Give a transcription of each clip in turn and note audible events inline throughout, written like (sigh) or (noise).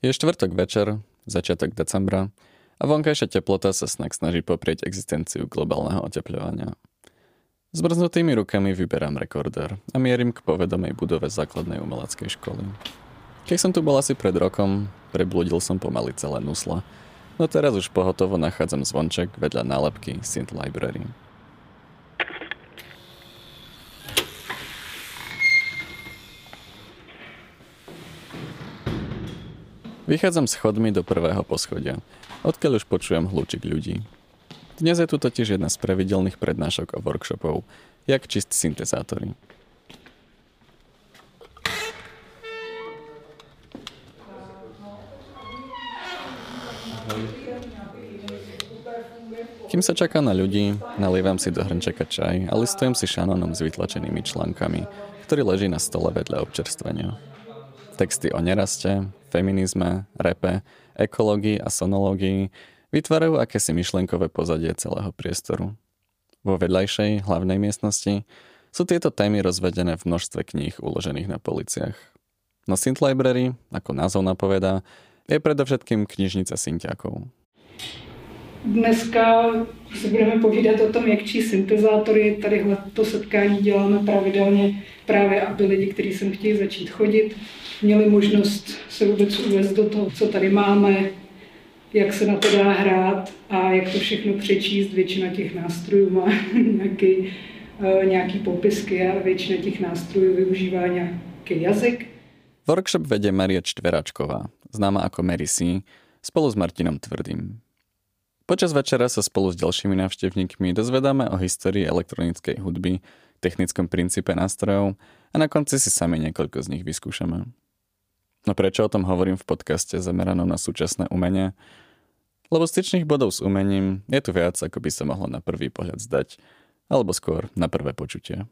Je štvrtok večer, začiatok decembra a vonkajšia teplota sa snak snaží poprieť existenciu globálneho otepľovania. Zbrznutými rukami vyberám rekorder a mierim k povedomej budove základnej umeleckej školy. Keď som tu bol asi pred rokom, prebludil som pomaly celé nusla, no teraz už pohotovo nachádzam zvonček vedľa nálepky Synth Library. Vychádzam schodmi do prvého poschodia, odkiaľ už počujem hlučik ľudí. Dnes je tu totiž jedna z pravidelných prednášok a workshopov, jak čist syntezátory. Kým sa čaká na ľudí, nalievam si do hrnčeka čaj a listujem si šanonom s vytlačenými článkami, ktorý leží na stole vedľa občerstvenia. Texty o neraste, feminizme, repe, ekológii a sonológii vytvárajú akési myšlenkové pozadie celého priestoru. Vo vedľajšej, hlavnej miestnosti sú tieto témy rozvedené v množstve kníh uložených na policiach. No Synth Library, ako názov napovedá, je predovšetkým knižnica synťákov. Dneska si budeme povídat o tom, jak čí syntezátory. Tadyhle to setkání děláme pravidelně právě, aby lidi, kteří sem chtějí začít chodit, měli možnost se vůbec uvést do toho, co tady máme, jak se na to dá hrát a jak to všechno přečíst. Většina těch nástrojů má (laughs) nějaký, eh, nějaký popisky a většina těch nástrojů využívá nějaký jazyk. Workshop vedie Maria Čtveračková, známa ako Mary C., spolu s Martinom Tvrdým. Počas večera sa spolu s ďalšími návštevníkmi dozvedáme o histórii elektronickej hudby, technickom princípe nástrojov a na konci si sami niekoľko z nich vyskúšame. No prečo o tom hovorím v podcaste zameranom na súčasné umenie? Lebo styčných bodov s umením je tu viac, ako by sa mohlo na prvý pohľad zdať, alebo skôr na prvé počutie.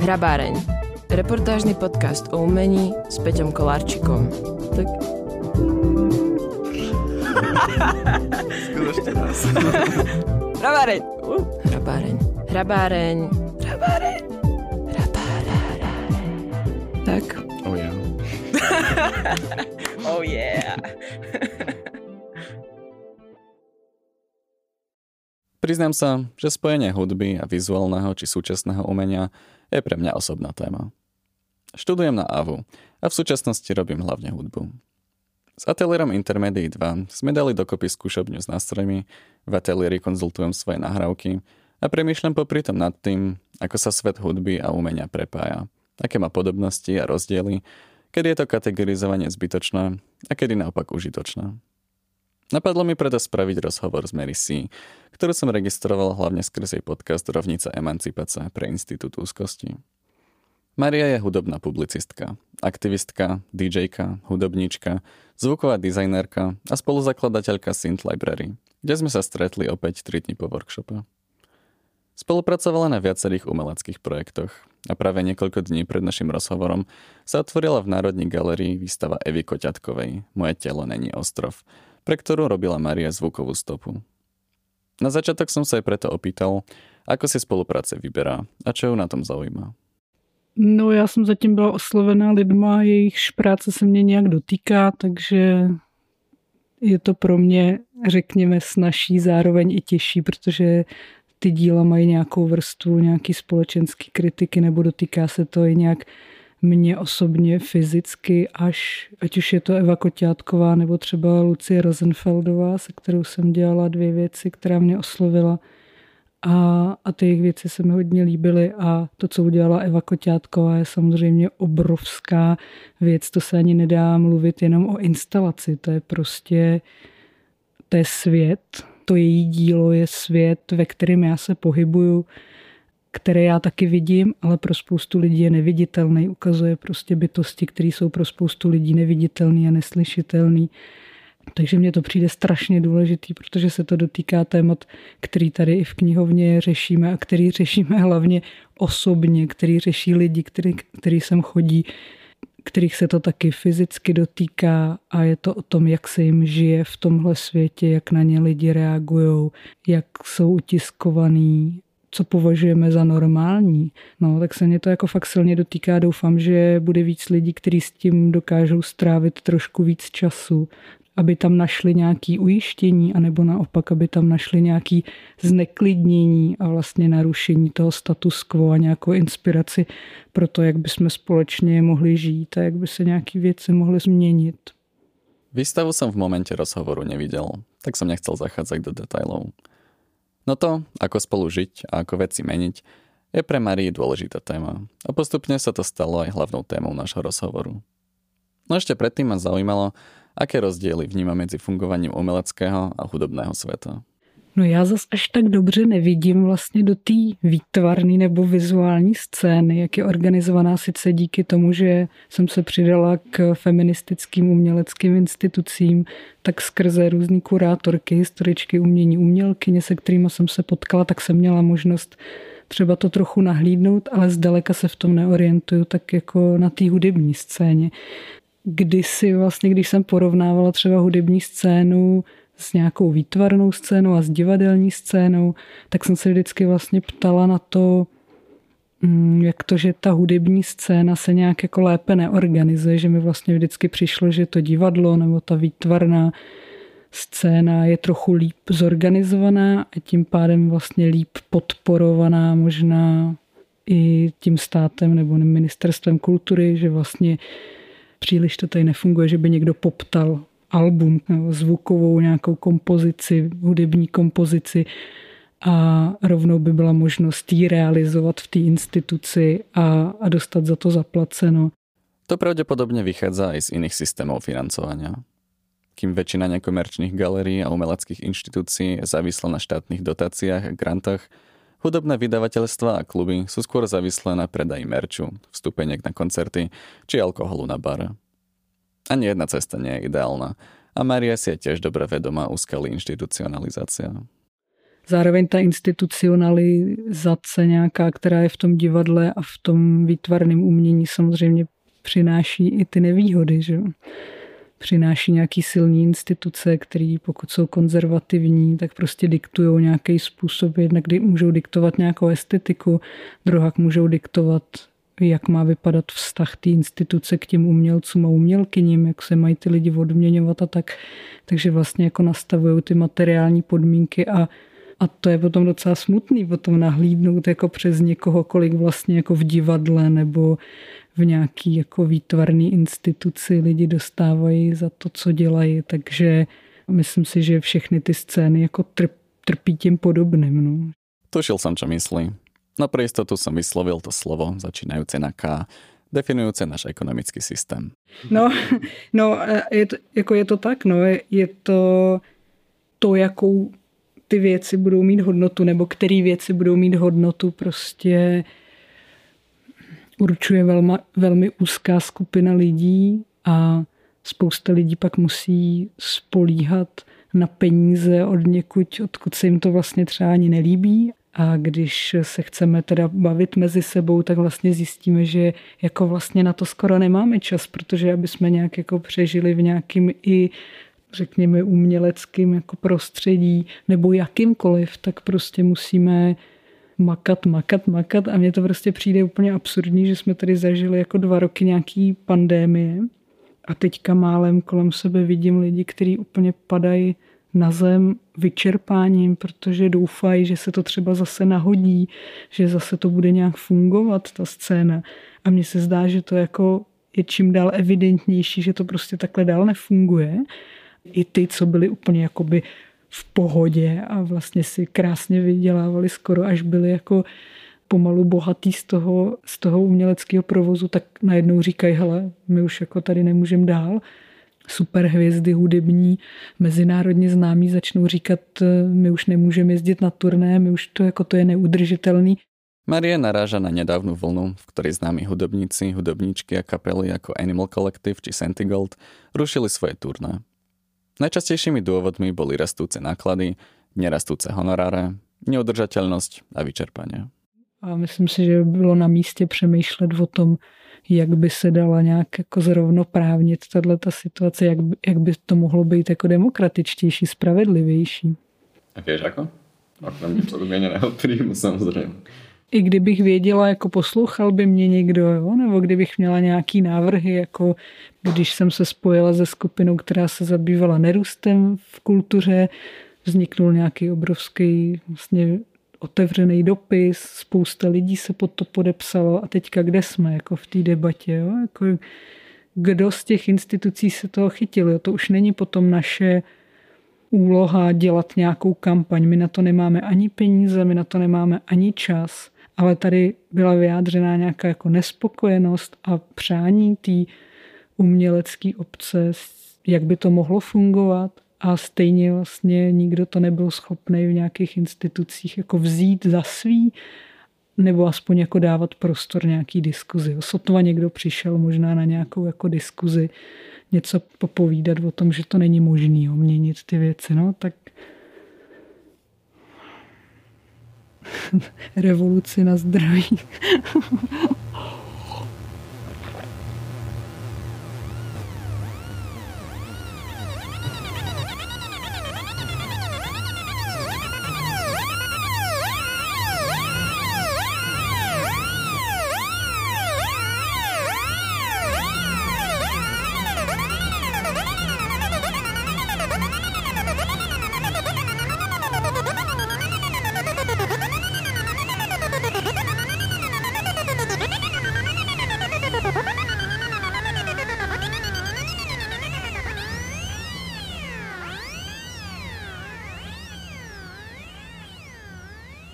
Hrabáreň. Reportážny podcast o umení s Peťom Kolárčikom. Tak... Skoro ešte raz. Hrabáreň. Uh. Hrabáreň. Hrabáreň. Hrabáreň. Tak. Oh yeah. (laughs) oh yeah. (laughs) Priznám sa, že spojenie hudby a vizuálneho či súčasného umenia je pre mňa osobná téma. Študujem na AVU a v súčasnosti robím hlavne hudbu. S ateliérom Intermedii 2 sme dali dokopy skúšobňu s nástrojmi, v ateliéri konzultujem svoje nahrávky a premýšľam popri tom nad tým, ako sa svet hudby a umenia prepája – aké má podobnosti a rozdiely, kedy je to kategorizovanie zbytočné a kedy naopak užitočné. Napadlo mi preto spraviť rozhovor s Mary C., ktorú som registroval hlavne skrz jej podcast Rovnica emancipace pre Institút úzkosti. Maria je hudobná publicistka, aktivistka, DJka, hudobníčka, zvuková dizajnerka a spoluzakladateľka Synth Library, kde sme sa stretli opäť 3 dní po workshope. Spolupracovala na viacerých umeleckých projektoch a práve niekoľko dní pred našim rozhovorom sa otvorila v Národní galerii výstava Evy Koťatkovej Moje telo není ostrov, pre ktorú robila Maria zvukovú stopu. Na začiatok som sa aj preto opýtal, ako si spolupráce vyberá a čo ju na tom zaujíma. No já jsem zatím byla oslovená lidma, jejichž práce se mě nějak dotýká, takže je to pro mě, řekněme, snažší, zároveň i těžší, protože ty díla mají nějakou vrstvu, nějaký společenský kritiky, nebo dotýká se to i nějak mě osobně fyzicky, až ať už je to Eva Koťátková nebo třeba Lucie Rosenfeldová, se kterou jsem dělala dvě věci, která mě oslovila. A, a ty jejich věci se mi hodně líbily a to, co udělala Eva Koťátková, je samozřejmě obrovská věc. To se ani nedá mluvit jenom o instalaci. To je prostě, to je svět, to její dílo je svět, ve kterém já se pohybuju, které já taky vidím, ale pro spoustu lidí je neviditelný. Ukazuje prostě bytosti, které jsou pro spoustu lidí neviditelný a neslyšitelný. Takže mně to přijde strašně důležitý, protože se to dotýká témat, který tady i v knihovně řešíme a který řešíme hlavně osobně, který řeší lidi, který, který sem chodí kterých se to taky fyzicky dotýká a je to o tom, jak se jim žije v tomhle světě, jak na ně lidi reagují, jak jsou utiskovaný, co považujeme za normální. No, tak se mě to jako fakt silně dotýká. Doufám, že bude víc lidí, kteří s tím dokážou strávit trošku víc času, aby tam našli nějaké ujištění, anebo naopak, aby tam našli nějaké zneklidnění a vlastně narušení toho status quo a nějakou inspiraci pro to, jak bychom společně mohli žít a jak by se nějaké věci mohly změnit. Výstavu som v momente rozhovoru nevidel, tak som nechcel zachádzať do detailov. No to, ako spolu žiť a ako veci meniť, je pre Marii dôležitá téma a postupne sa to stalo aj hlavnou témou nášho rozhovoru. No ešte predtým ma zaujímalo, aké rozdiely vníma medzi fungovaním umeleckého a hudobného sveta. No já zas až tak dobře nevidím vlastně do té výtvarné nebo vizuální scény, jak je organizovaná sice díky tomu, že jsem se přidala k feministickým uměleckým institucím, tak skrze různý kurátorky, historičky umění, umělkyně, se kterými jsem se potkala, tak jsem měla možnost třeba to trochu nahlídnout, ale zdaleka se v tom neorientuju tak jako na té hudební scéně. Kdysi vlastně, když jsem porovnávala třeba hudební scénu s nějakou výtvarnou scénou a s divadelní scénou, tak jsem se vždycky vlastně ptala na to, mm, jak to, že ta hudební scéna se nějak jako lépe neorganizuje, že mi vlastně vždycky přišlo, že to divadlo nebo ta výtvarná scéna je trochu líp zorganizovaná a tím pádem vlastně líp podporovaná možná i tím státem nebo ministerstvem kultury, že vlastně příliš to tady nefunguje, že by někdo poptal album, zvukovou nějakou kompozici, hudební kompozici a rovnou by byla možnost ji realizovat v té instituci a, a dostat za to zaplaceno. To pravděpodobně vychádza i z jiných systémů financování. Kým väčšina nekomerčných galerií a umeleckých inštitúcií je závislá na štátnych dotáciách a grantoch, hudobné vydavateľstva a kluby sú skôr závislé na predaji merču, vstupeniek na koncerty či alkoholu na bar. Ani jedna cesta nie je ideálna a Maria si je tiež dobre vedomá úskalí institucionalizácia. Zároveň ta institucionalizace nějaká, která je v tom divadle a v tom výtvarném umění samozřejmě přináší i ty nevýhody. Že? Přináší nějaký silný instituce, které pokud jsou konzervativní, tak prostě diktují nějaký způsob. Jednak můžou diktovat nějakou estetiku, druhak můžou diktovat jak má vypadat vztah té instituce k těm umělcům a umělkyním, jak se mají ty lidi odměňovat a tak. Takže vlastně jako nastavují ty materiální podmínky a a to je potom docela smutný, potom nahlídnout jako přes někoho, kolik vlastně jako v divadle nebo v nějaký jako výtvarný instituci lidi dostávají za to, co dělají. Takže myslím si, že všechny ty scény jako trp, trpí tím podobným. No. Tušil jsem, čo myslí. No pre istotu som vyslovil to slovo začínajúce na K, definujúce náš ekonomický systém. No, (laughs) no je, to, jako je to tak, no, je, je to to, jakou ty věci budou mít hodnotu, nebo které věci budou mít hodnotu, prostě určuje velma, velmi úzká skupina lidí a spousta lidí pak musí spolíhat na peníze od někud, odkud se jim to vlastně třeba ani nelíbí. A když se chceme teda bavit mezi sebou, tak vlastně zjistíme, že jako vlastně na to skoro nemáme čas, protože aby jsme nějak jako přežili v nějakým i řekněme uměleckým jako prostředí nebo jakýmkoliv, tak prostě musíme makat, makat, makat a mně to prostě přijde úplně absurdní, že jsme tady zažili jako dva roky nějaký pandémie a teďka málem kolem sebe vidím lidi, kteří úplně padají na zem vyčerpáním, protože doufají, že se to třeba zase nahodí, že zase to bude nějak fungovat, ta scéna. A mně se zdá, že to jako je čím dál evidentnější, že to prostě takhle dál nefunguje. I ty, co byli úplně jakoby v pohodě a vlastně si krásně vydělávali skoro, až byli jako pomalu bohatý z toho, z toho uměleckého provozu, tak najednou říkají, hele, my už jako tady nemůžeme dál superhvězdy hudební, mezinárodně známí začnou říkat, my už nemůžeme jezdit na turné, my už to jako to je neudržitelný. Marie naráža na nedávnu vlnu, v ktorej známi hudobníci, hudobníčky a kapely ako Animal Collective či Sentigold rušili svoje turné. Najčastejšími dôvodmi boli rastúce náklady, nerastúce honoráre, neudržateľnosť a vyčerpanie. A myslím si, že by bylo na místě přemýšlet o tom, jak by se dala nějak jako zrovnoprávnit tato situace, jak by, jak by to mohlo být jako demokratičtější, spravedlivější. A víš jako? Okrem podmieněného príjmu samozřejmě. I kdybych věděla, jako poslouchal by mě někdo, jo? nebo kdybych měla nějaký návrhy, jako když jsem se spojila se skupinou, která se zabývala nerůstem v kultuře, vzniknul nějaký obrovský vlastně otevřený dopis, spousta lidí se pod to podepsalo a teďka kde jsme jako v té debatě, jo? Jako, kdo z těch institucí se toho chytil, jo? to už není potom naše úloha dělat nějakou kampaň, my na to nemáme ani peníze, my na to nemáme ani čas, ale tady byla vyjádřená nějaká jako nespokojenost a přání té umělecké obce, jak by to mohlo fungovat a stejně vlastně nikdo to nebyl schopný v nějakých institucích jako vzít za svý nebo aspoň jako dávat prostor nějaký diskuzi. Sotva někdo přišel možná na nějakou jako diskuzi, něco popovídat o tom, že to není možné měnit ty věci, no, tak revoluci na zdraví.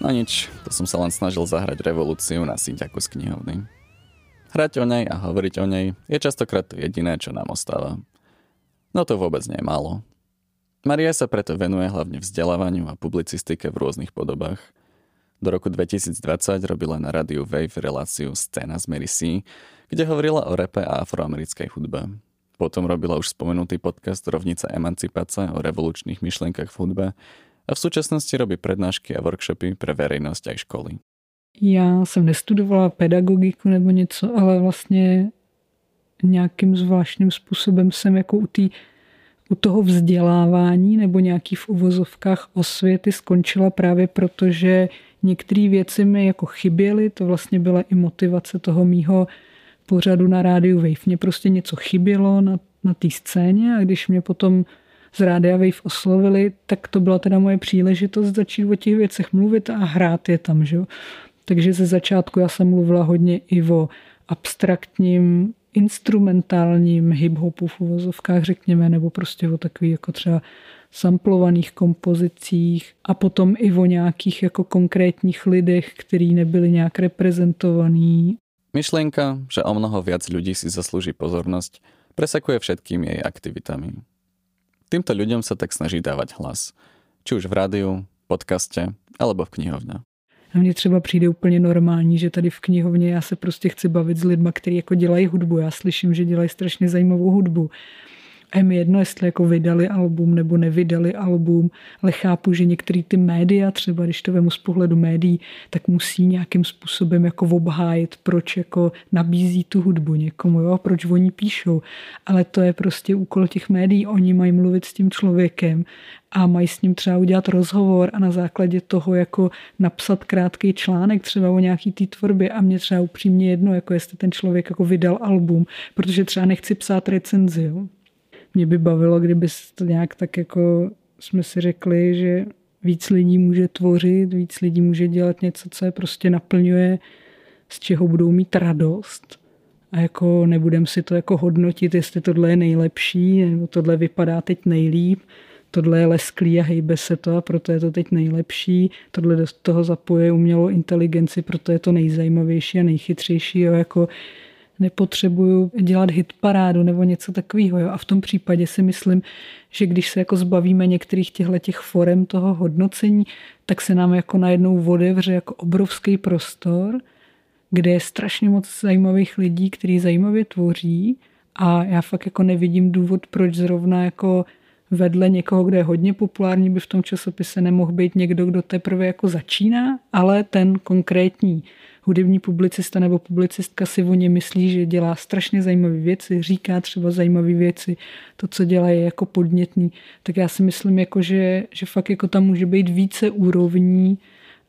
No nič, to som sa len snažil zahrať revolúciu na síťaku z knihovny. Hrať o nej a hovoriť o nej je častokrát to jediné, čo nám ostáva. No to vôbec nie je málo. Maria sa preto venuje hlavne vzdelávaniu a publicistike v rôznych podobách. Do roku 2020 robila na rádiu Wave reláciu Scéna z Mary C, kde hovorila o repe a afroamerickej hudbe. Potom robila už spomenutý podcast Rovnica emancipácia o revolučných myšlenkách v hudbe a v současnosti robí přednášky a workshopy pro veřejnost a školy. Já jsem nestudovala pedagogiku nebo něco, ale vlastně nějakým zvláštním způsobem jsem jako u, tý, u toho vzdělávání nebo nějaký v uvozovkách osvěty skončila právě proto, že některé věci mi jako chyběly, to vlastně byla i motivace toho mýho pořadu na rádiu Wave. Mně prostě něco chybělo na, na té scéně a když mě potom z Rádia Wave oslovili, tak to byla teda moje příležitost začít o těch věcech mluvit a hrát je tam. Že? Takže ze začátku já jsem mluvila hodně i o abstraktním, instrumentálním hip-hopu v uvozovkách, řekněme, nebo prostě o takových jako třeba samplovaných kompozicích a potom i o nějakých jako konkrétních lidech, který nebyli nějak reprezentovaní. Myšlenka, že o mnoho viac ľudí si zaslúži pozornosť, presakuje všetkými jej aktivitami. Týmto ľuďom sa tak snaží dávať hlas. Či už v rádiu, podcaste alebo v knihovně. A mně třeba přijde úplně normální, že tady v knihovně já se prostě chci bavit s lidmi, kteří jako dělají hudbu. Já slyším, že dělají strašně zajímavou hudbu. Je mi jedno, jestli jako vydali album nebo nevydali album, ale chápu, že některé ty média, třeba když to vemu z pohledu médií, tak musí nějakým způsobem jako obhájit, proč jako nabízí tu hudbu někomu, jo? proč oni píšou. Ale to je prostě úkol těch médií, oni mají mluvit s tím člověkem a mají s ním třeba udělat rozhovor a na základě toho jako napsat krátký článek třeba o nějaký té tvorbě a mě třeba upřímně jedno, jako jestli ten člověk jako vydal album, protože třeba nechci psát recenzi. Jo? Mě by bavilo, kdyby to nějak tak jako jsme si řekli, že víc lidí může tvořit, víc lidí může dělat něco, co je prostě naplňuje, z čeho budou mít radost. A jako nebudem si to jako hodnotit, jestli tohle je nejlepší, nebo tohle vypadá teď nejlíp, tohle je lesklý a hejbe se to a proto je to teď nejlepší, tohle do toho zapoje umělou inteligenci, proto je to nejzajímavější a nejchytřejší. Jo, jako nepotřebuju dělat hit parádu nebo něco takového. Jo? A v tom případě si myslím, že když se jako zbavíme některých těchto těch forem toho hodnocení, tak se nám jako najednou odevře jako obrovský prostor, kde je strašně moc zajímavých lidí, kteří zajímavě tvoří a já fakt jako nevidím důvod, proč zrovna jako vedle někoho, kdo je hodně populární, by v tom časopise nemohl být někdo, kdo teprve jako začíná, ale ten konkrétní hudební publicista nebo publicistka si o ně myslí, že dělá strašně zajímavé věci, říká třeba zajímavé věci, to, co dělá je jako podnětný, tak já si myslím, jako, že, že fakt jako tam může být více úrovní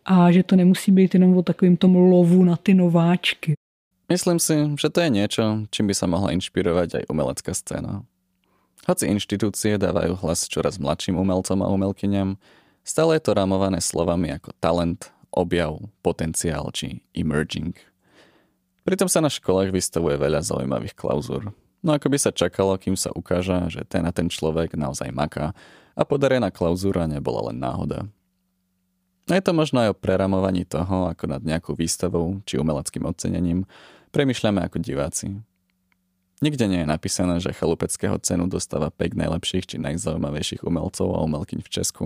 a že to nemusí být jenom o takovým tom lovu na ty nováčky. Myslím si, že to je niečo, čím by sa mohla inšpirovať aj umelecká scéna. Hoci inštitúcie dávajú hlas čoraz mladším umelcom a umelkyňam, stále je to rámované slovami ako talent, objav, potenciál či emerging. Pritom sa na školách vystavuje veľa zaujímavých klauzúr. No ako by sa čakalo, kým sa ukáže, že ten a ten človek naozaj maká a podarená klauzúra nebola len náhoda. No je to možno aj o preramovaní toho, ako nad nejakou výstavou či umeleckým ocenením Premýšľame ako diváci. Nikde nie je napísané, že chalupeckého cenu dostáva pek najlepších či najzaujímavejších umelcov a umelkyň v Česku,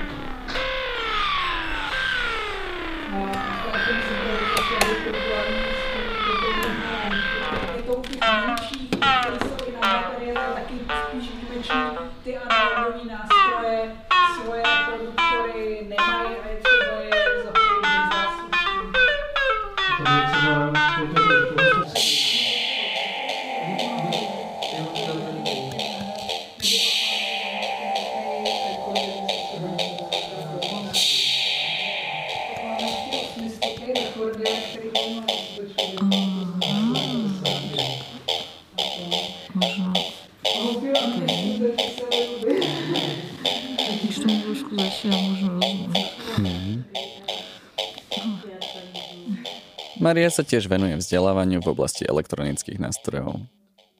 Maria sa tiež venuje vzdelávaniu v oblasti elektronických nástrojov.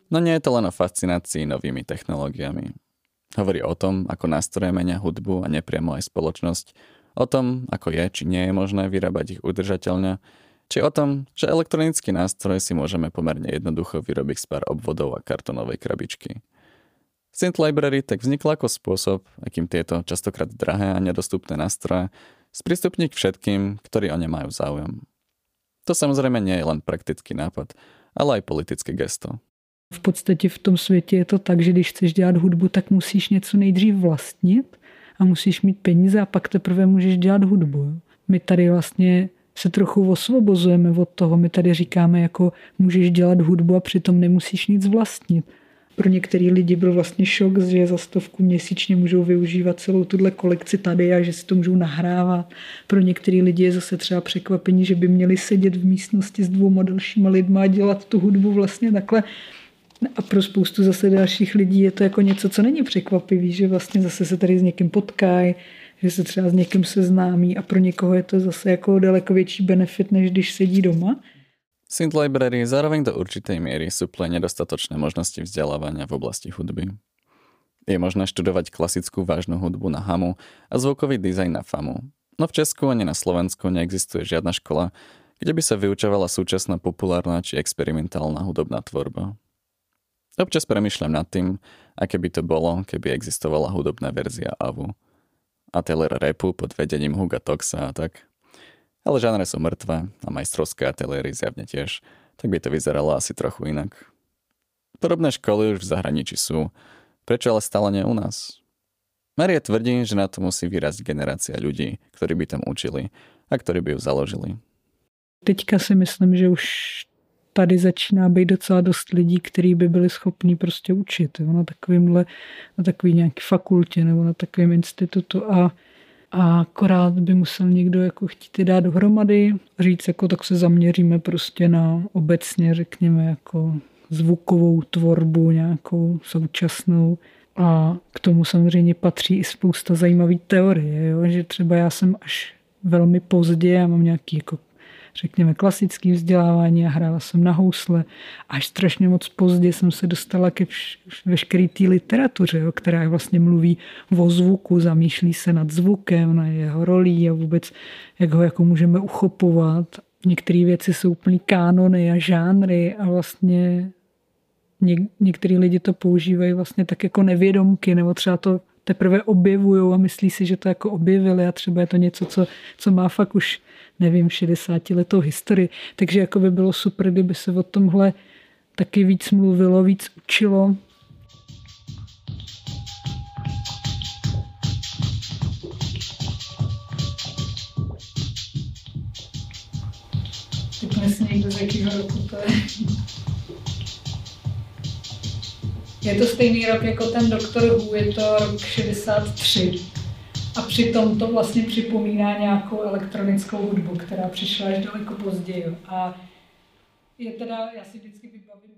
No nie je to len o fascinácii novými technológiami. Hovorí o tom, ako nástroje menia hudbu a nepriamo aj spoločnosť, o tom, ako je či nie je možné vyrábať ich udržateľne, či o tom, že elektronický nástroj si môžeme pomerne jednoducho vyrobiť z pár obvodov a kartonovej krabičky. Synth Library tak vznikla ako spôsob, akým tieto častokrát drahé a nedostupné nástroje sprístupniť všetkým, ktorí o ne majú záujem. To samozrejme nie je len praktický nápad, ale aj politické gesto. V podstatě v tom světě je to tak, že když chceš dělat hudbu, tak musíš něco nejdřív vlastnit a musíš mít peníze a pak teprve můžeš dělat hudbu. My tady vlastně se trochu osvobozujeme od toho. My tady říkáme, jako můžeš dělat hudbu a přitom nemusíš nic vlastnit pro některý lidi byl vlastně šok, že za stovku měsíčně můžou využívat celou tuhle kolekci tady a že si to můžou nahrávat. Pro některý lidi je zase třeba překvapení, že by měli sedět v místnosti s dvouma dalšíma lidma a dělat tu hudbu vlastně takhle. A pro spoustu zase dalších lidí je to jako něco, co není překvapivý, že vlastně zase se tady s někým potkají, že se třeba s někým seznámí a pro někoho je to zase jako daleko větší benefit, než když sedí doma. Synth Library zároveň do určitej miery suple nedostatočné možnosti vzdelávania v oblasti hudby. Je možné študovať klasickú vážnu hudbu na HAMu a zvukový dizajn na FAMu. No v Česku ani na Slovensku neexistuje žiadna škola, kde by sa vyučovala súčasná populárna či experimentálna hudobná tvorba. Občas premyšľam nad tým, aké by to bolo, keby existovala hudobná verzia AVU. Atelier repu pod vedením Huga Toxa a tak. Ale žánre sú mŕtve a majstrovské ateliéry zjavne tiež, tak by to vyzeralo asi trochu inak. Podobné školy už v zahraničí sú, prečo ale stále nie u nás? Maria tvrdí, že na to musí vyrásť generácia ľudí, ktorí by tam učili a ktorí by ju založili. Teďka si myslím, že už tady začíná být docela dost lidí, kteří by byli schopní prostě učit jo, na takovýmhle, na takový nějaký fakultě nebo na takovém institutu a a akorát by musel někdo jako chtít dát dohromady, říct, jako tak se zaměříme prostě na obecně, řekněme, jako zvukovou tvorbu nějakou současnou. A k tomu samozřejmě patří i spousta zajímavých teorie, jo? že třeba já jsem až velmi pozdě, já mám nějaký jako řekněme, klasické vzdělávání a hrála jsem na housle. Až strašně moc pozdě jsem se dostala ke vš- veškeré té literatuře, jo, která vlastně mluví o zvuku, zamýšlí se nad zvukem, na jeho rolí a vůbec, jak ho jako můžeme uchopovat. Některé věci jsou úplný kánony a žánry a vlastně něk- některý lidi to používají vlastně tak jako nevědomky, nebo třeba to teprve objevují a myslí si, že to jako objevili a třeba je to něco, co, co má fakt už, nevím, 60 letou historii. Takže jako by bylo super, kdyby se o tomhle taky víc mluvilo, víc učilo. Typne si někdo z jakého roku to je. Je to stejný rok jako ten doktor Hu, je to rok 63. A přitom to vlastně připomíná nějakou elektronickou hudbu, která přišla až daleko později. A je teda, já si vždycky vybavím...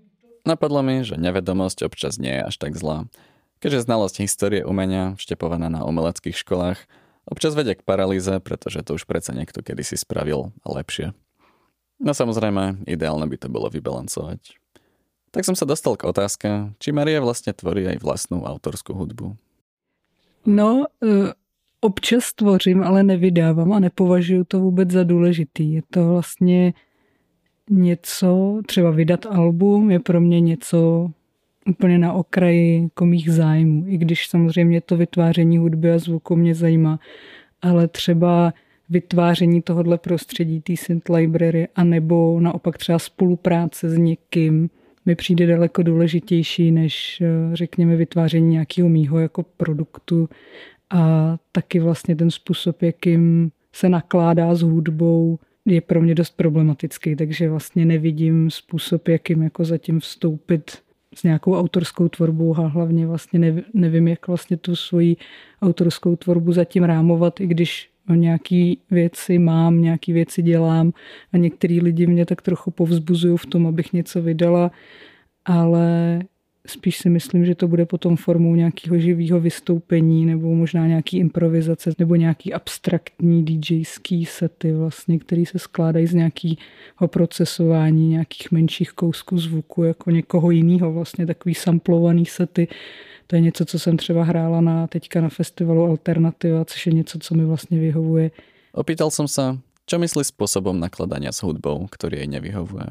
Napadlo mi, že nevedomosť občas nie je až tak zlá. Keďže znalosť histórie umenia, vštepovaná na umeleckých školách, občas vedie k paralýze, pretože to už predsa niekto kedysi spravil lepšie. No samozrejme, ideálne by to bolo vybalancovať. Tak som sa dostal k otázke, či Maria vlastne tvorí aj vlastnú autorskú hudbu. No, e, občas tvořím, ale nevydávám a nepovažuji to vůbec za důležitý. Je to vlastně něco, třeba vydat album je pro mě něco úplně na okraji jako mých zájmů, i když samozřejmě to vytváření hudby a zvuku mě zajímá, ale třeba vytváření tohohle prostředí, té synth library, anebo naopak třeba spolupráce s někým, mi přijde daleko důležitější, než eh, řekněme vytváření nějakého mýho jako produktu a taky vlastně ten způsob, jakým se nakládá s hudbou, je pro mě dost problematický, takže vlastně nevidím způsob, jakým jako zatím vstoupit s nějakou autorskou tvorbou a hlavně vlastně nevím, jak vlastně tu svoji autorskou tvorbu zatím rámovat, i když o nějaký věci mám, nějaký věci dělám a některý lidi mě tak trochu povzbuzují v tom, abych něco vydala, ale spíš si myslím, že to bude potom formou nějakého živého vystoupení nebo možná nějaký improvizace nebo nějaký abstraktní DJský sety vlastně, který se skládají z nějakého procesování nějakých menších kousků zvuku jako někoho jiného vlastně takový samplovaný sety. To je něco, co jsem třeba hrála na, teďka na festivalu Alternativa, což je něco, co mi vlastně vyhovuje. Opýtal jsem se, čo myslí způsobem nakladania s hudbou, který jej nevyhovuje?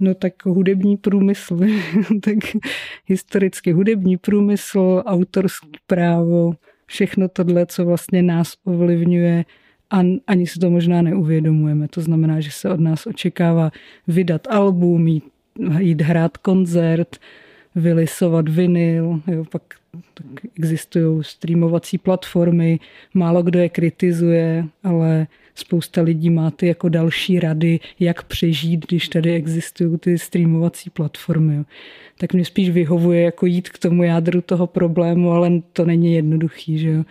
No tak hudební průmysl, (laughs) tak historicky hudební průmysl, autorský právo, všechno tohle, co vlastně nás ovlivňuje a ani si to možná neuvědomujeme. To znamená, že se od nás očekává vydat album, jít, jít hrát koncert, vylisovat vinyl, jo, pak tak existují streamovací platformy, málo kdo je kritizuje, ale spousta lidí má ty jako další rady, jak přežít, když tady existují ty streamovací platformy. Jo. Tak mě spíš vyhovuje jako jít k tomu jádru toho problému, ale to není jednoduchý, že jo.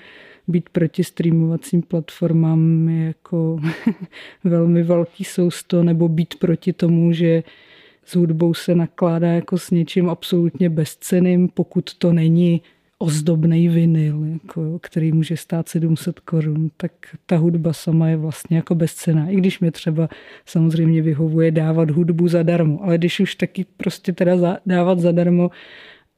Být proti streamovacím platformám je jako (laughs) velmi velký sousto, nebo být proti tomu, že s hudbou se nakládá jako s něčím absolutně bezceným, pokud to není ozdobný vinyl, jako, který může stát 700 korun, tak ta hudba sama je vlastně jako bezcená. I když mě třeba samozřejmě vyhovuje dávat hudbu zadarmo, ale když už taky prostě teda za, dávat zadarmo,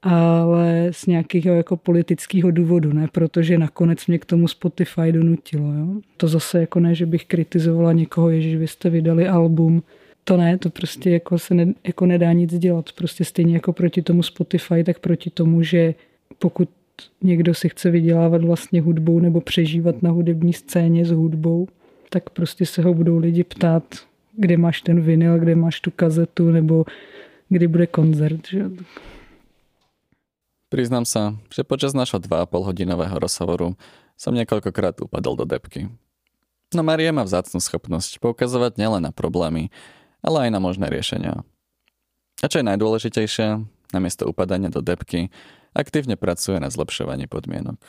ale z nějakého jako politického důvodu, ne protože nakonec mě k tomu Spotify donutilo. Jo? To zase jako ne, že bych kritizovala někoho, že vy jste vydali album, to ne, to prostě jako se ne, jako nedá nic dělat. Prostě stejně jako proti tomu Spotify, tak proti tomu, že pokud někdo si chce vydělávat vlastně hudbou nebo přežívat na hudební scéně s hudbou, tak prostě se ho budou lidi ptát, kde máš ten vinyl, kde máš tu kazetu, nebo kdy bude koncert. Že? Priznám sa, že počas našho 2,5 hodinového rozhovoru som niekoľkokrát upadol do depky. No Marie má vzácnu schopnosť poukazovať nielen na problémy, ale aj na možné riešenia. A čo je najdôležitejšie, namiesto upadania do depky, aktivně pracuje na zlepšování podmínek.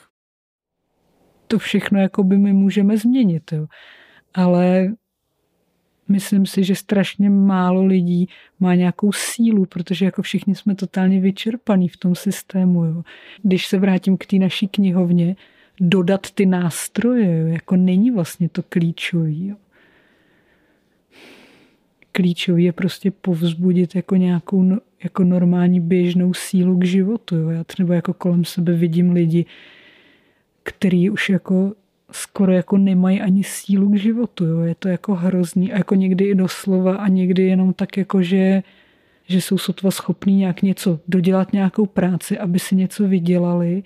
To všechno jako by my můžeme změnit, jo. ale myslím si, že strašně málo lidí má nějakou sílu, protože jako všichni jsme totálně vyčerpaní v tom systému. Jo. Když se vrátím k té naší knihovně, dodat ty nástroje, jo, jako není vlastně to klíčový. Jo klíčový je prostě povzbudit jako nějakou no, jako normální běžnou sílu k životu. Jo. Já třeba jako kolem sebe vidím lidi, který už jako skoro jako nemají ani sílu k životu. Jo. Je to jako hrozný a jako někdy i doslova a někdy jenom tak jako, že že jsou sotva schopní nějak něco dodělat nějakou práci, aby si něco vydělali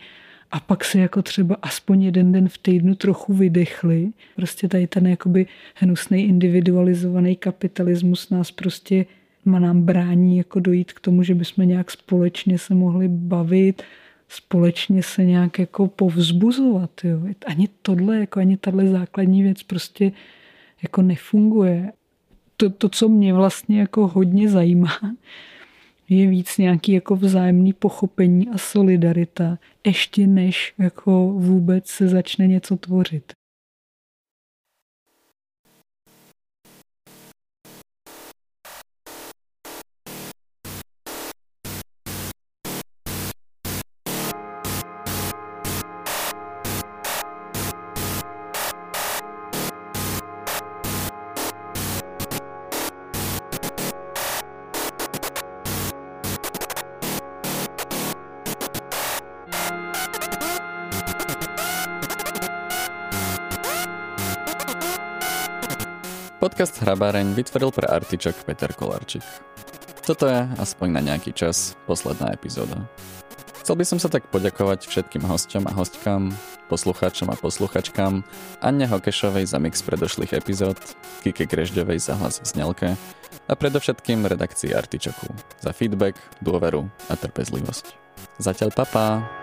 a pak si jako třeba aspoň jeden den v týdnu trochu vydechli. Prostě tady ten jakoby hnusný individualizovaný kapitalismus nás prostě má nám brání jako dojít k tomu, že bychom nějak společně se mohli bavit, společně se nějak jako povzbuzovat. Jo. Ani tohle, jako ani tahle základní věc prostě jako nefunguje. To, to, co mě vlastně jako hodně zajímá, je víc nějaký jako vzájemný pochopení a solidarita, ještě než jako vůbec se začne něco tvořit. Podcast Hrabáreň vytvoril pre Artičok Peter Kolarčík. Toto je, aspoň na nejaký čas, posledná epizóda. Chcel by som sa tak poďakovať všetkým hosťom a hostkám, poslucháčom a posluchačkám, Anne Hokešovej za mix predošlých epizód, Kike Krežďovej za hlas v znelke a predovšetkým redakcii Artičoku za feedback, dôveru a trpezlivosť. Zatiaľ papá!